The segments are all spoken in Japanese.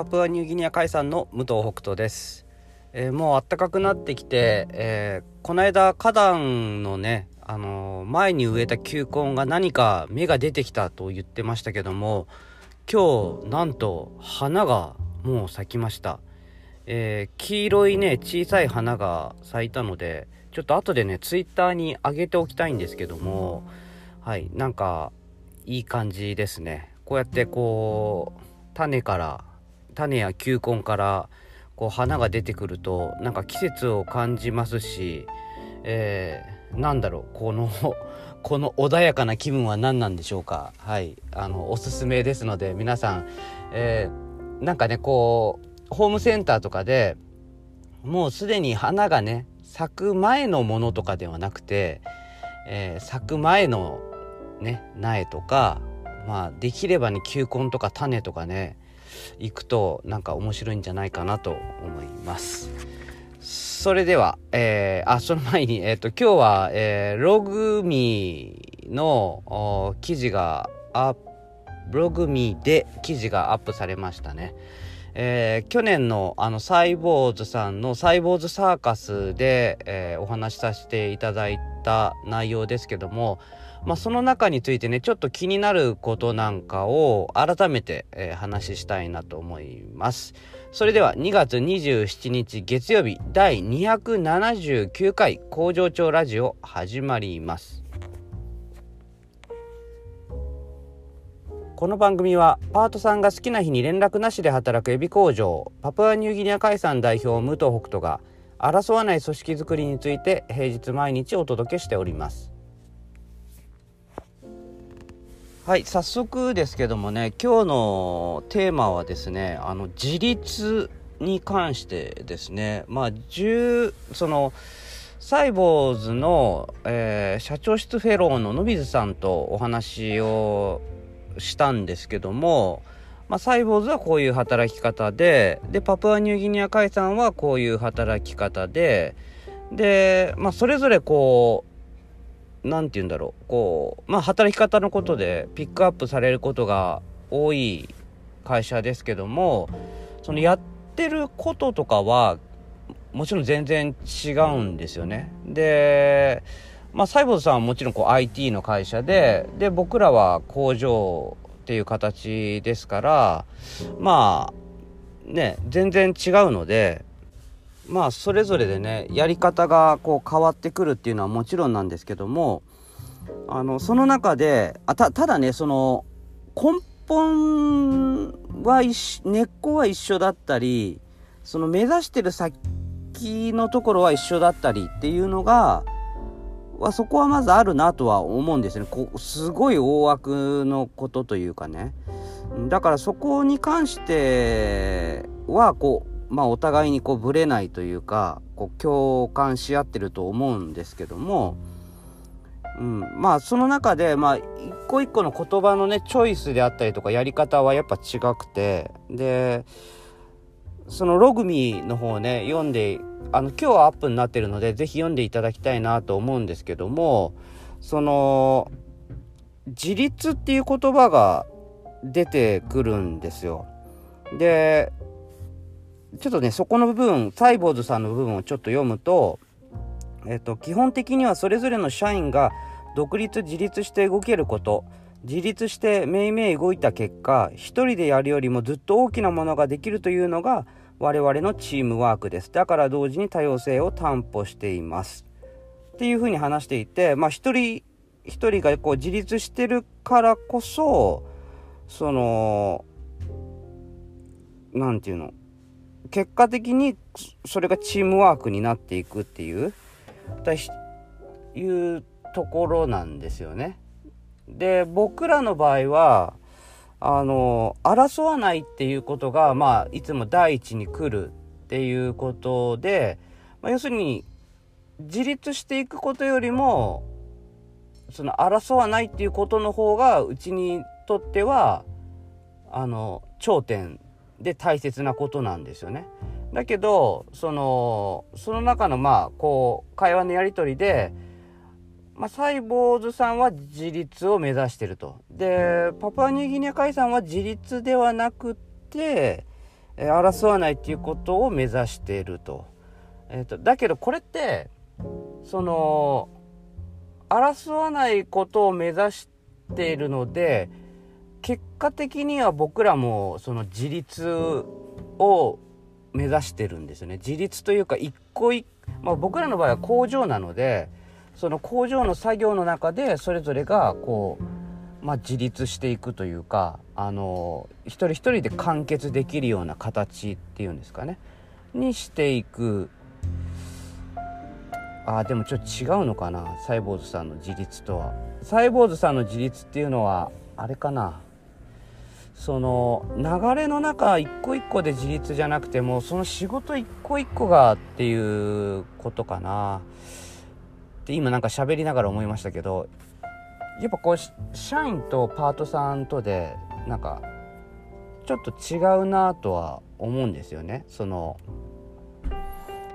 パプアニューギニア海産の武藤北斗です、えー、もう暖かくなってきて、えー、この間花壇のねあのー、前に植えた球根が何か芽が出てきたと言ってましたけども今日なんと花がもう咲きました、えー黄色いね小さい花が咲いたのでちょっと後でねツイッターに上げておきたいんですけどもはいなんかいい感じですね。こうやってこう種から種や球根からこう花が出てくるとなんか季節を感じますし、えー、なんだろうこの この穏やかな気分は何なんでしょうか。はい。あのおすすめですので皆さん、えー、なんかねこうホームセンターとかでもうすでに花がね咲く前のものとかではなくて、えー、咲く前のね苗とかまあできればね球根とか種とかね行くとなんか面白いんじゃないかなと思います。それでは、えー、あ、その前に、えっ、ー、と、今日は、えー、ログミーの記事が、あ、ブログミーで記事がアップされましたね。えー、去年のあのサイボーズさんのサイボーズサーカスで、えー、お話しさせていただいた内容ですけども、まあ、その中についてねちょっと気になることなんかを改めて、えー、話したいなと思います。それでは2月27日月曜日第279回工場長ラジオ始まります。この番組はパートさんが好きな日に連絡なしで働くエビ工場パプアニューギニア海産代表武藤北斗が争わない組織づくりについて平日毎日お届けしております。はい早速ですけどもね今日のテーマはですねあの自立に関してですね。まあ10そのサイボーズの、えー、社長室フェローの野水さんとお話をしたんですけども、まあ、サイボーズはこういう働き方ででパプアニューギニア海産はこういう働き方でで、まあ、それぞれこう何て言うんだろうこうまあ働き方のことでピックアップされることが多い会社ですけどもそのやってることとかはもちろん全然違うんですよね。でまあ、サイボーズさんはもちろんこう IT の会社でで僕らは工場っていう形ですからまあね全然違うのでまあそれぞれでねやり方がこう変わってくるっていうのはもちろんなんですけどもあのその中であたただねその根本は根っこは一緒だったりその目指してる先のところは一緒だったりっていうのがはそこはまずあるなとは思うんですね。こすごい大枠のことというかね。だからそこに関してはこうまあ、お互いにこうぶれないというかこう共感し合ってると思うんですけども、うん、まあその中で、まあ、一個一個の言葉のねチョイスであったりとかやり方はやっぱ違くてでそのログミの方ね読んであの今日はアップになってるので是非読んでいただきたいなと思うんですけどもその自立っていう言葉が出てくるんですよ。でちょっとね、そこの部分、サイボーズさんの部分をちょっと読むと、えっと、基本的にはそれぞれの社員が独立自立して動けること、自立してめいめい動いた結果、一人でやるよりもずっと大きなものができるというのが我々のチームワークです。だから同時に多様性を担保しています。っていうふうに話していて、まあ一人一人がこう自立してるからこそ、その、なんていうの、結果的にそれがチームワークになっていくっていういうところなんですよね。で僕らの場合はあの争わないっていうことが、まあ、いつも第一に来るっていうことで、まあ、要するに自立していくことよりもその争わないっていうことの方がうちにとってはあの頂点で大切なことなんですよね。だけどそのその中のまあこう会話のやり取りで、まあ、サイボーズさんは自立を目指してると。でパプアニューギニア海さんは自立ではなくって、え、争わないっていうことを目指していると,、えーと、だけどこれってその争わないことを目指しているので結果的には僕らもその自立を目指してるんですよね。自立というか一個一まあ、僕らの場合は工場なのでその工場の作業の中でそれぞれがこう、まあ、自立していくというかあの一人一人で完結できるような形っていうんですかね。にしていく。あでもちょっと違うのかな。サイボーズさんの自立とは。サイボーズさんの自立っていうのはあれかな。その流れの中一個一個で自立じゃなくてもその仕事一個一個がっていうことかな。って今なんか喋りながら思いましたけどやっぱこう社員とパートさんとでなんかちょっと違うなとは思うんですよね。その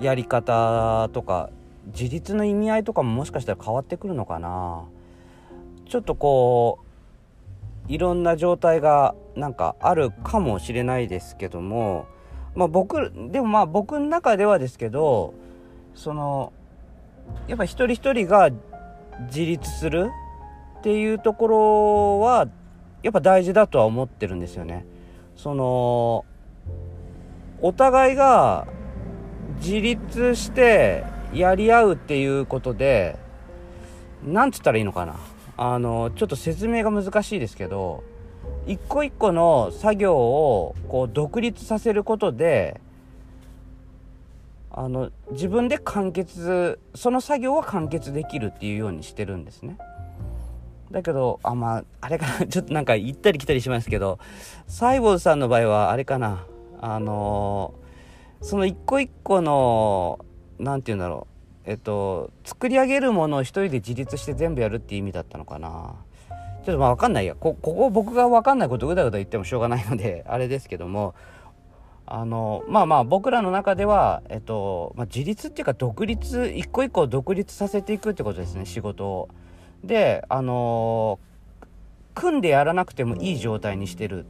やり方とか自立の意味合いとかももしかしたら変わってくるのかな。ちょっとこういろんな状態がなんかあるかもしれないですけどもまあ僕でもまあ僕の中ではですけどそのやっぱ一人一人が自立するっていうところはやっぱ大事だとは思ってるんですよね。そのお互いが自立してやり合うっていうことでなんつったらいいのかなあのちょっと説明が難しいですけど一個一個の作業をこう独立させることであの自分で完結その作業は完結できるっていうようにしてるんですね。だけどあまああれかな。ちょっとなんか行ったり来たりしますけどサイボーズさんの場合はあれかな。あのその一個一個の何て言うんだろう。えっと作り上げるものを一人で自立して全部やるって意味だったのかな。ちょっとまあ分かんないや。こここ僕が分かんないことぐだぐだ言ってもしょうがないので あれですけども。あのまあまあ僕らの中では、えっとまあ、自立っていうか独立一個一個独立させていくってことですね仕事を。であの組んでやらなくてもいい状態にしてる。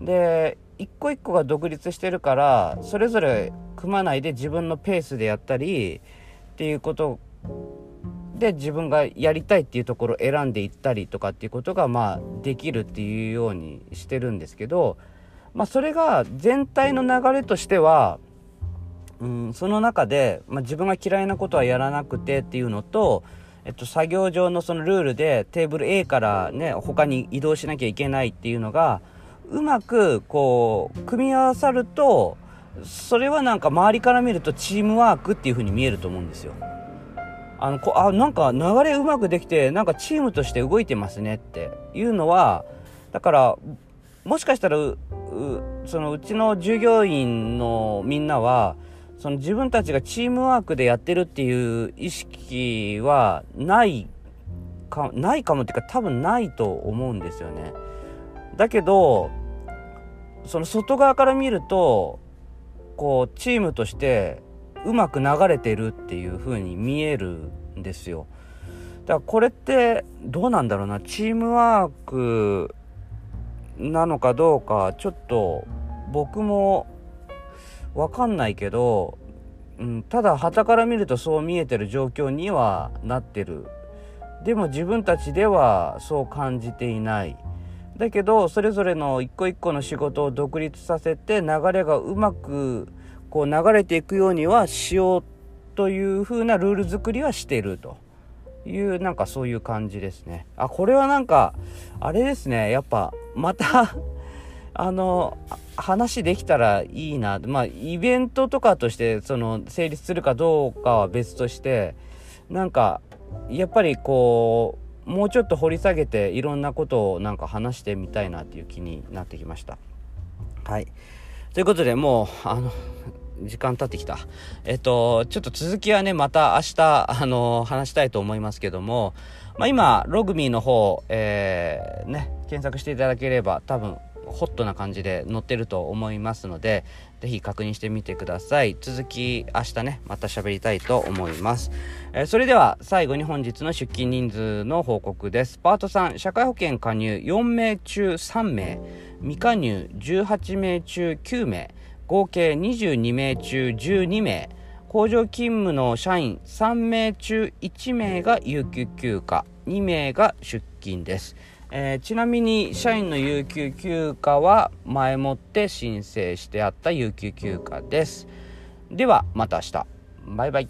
で一個一個が独立してるからそれぞれ組まないで自分のペースでやったりっていうことで自分がやりたいっていうところを選んでいったりとかっていうことがまあできるっていうようにしてるんですけどまあそれが全体の流れとしてはうんその中で、まあ、自分が嫌いなことはやらなくてっていうのとえっと、作業上のそのルールでテーブル A からね他に移動しなきゃいけないっていうのがうまくこう組み合わさるとそれはなんか周りから見るとチームワークっていう風に見えると思うんですよ。あのこあなんか流れうまくできてなんかチームとして動いてますねっていうのはだからもしかしたらうそのうちの従業員のみんなはその自分たちがチームワークでやってるっていう意識はないかないかもっていうか多分ないと思うんですよね。だけどその外側から見るとこうチームとしてうまく流れてるっていう風に見えるんですよ。だからこれってどうなんだろうな。チームワークなのかどうかちょっと僕も分かんないけど、うん、ただ旗から見るとそう見えてる状況にはなってる。でも自分たちではそう感じていない。だけどそれぞれの一個一個の仕事を独立させて流れがうまくこう流れていくようにはしようという風なルール作りはしてると。いうなんかそういう感じですね。あこれはなんかあれですね。やっぱまた あの話できたらいいな。まあイベントとかとしてその成立するかどうかは別としてなんかやっぱりこうもうちょっと掘り下げていろんなことをなんか話してみたいなっていう気になってきましたはいということでもうあの時間経ってきた。えっと、ちょっと続きはね、また明日、あの、話したいと思いますけども、まあ、今、ログミーの方、えー、ね、検索していただければ、多分、ホットな感じで載ってると思いますので、ぜひ確認してみてください。続き、明日ね、また喋りたいと思います。えー、それでは、最後に本日の出勤人数の報告です。パート3、社会保険加入4名中3名。未加入18名中9名合計22名中12名工場勤務の社員3名中1名が有給休暇2名が出勤です、えー、ちなみに社員の有給休暇は前もって申請してあった有給休暇です。ではまた明日。バイバイ。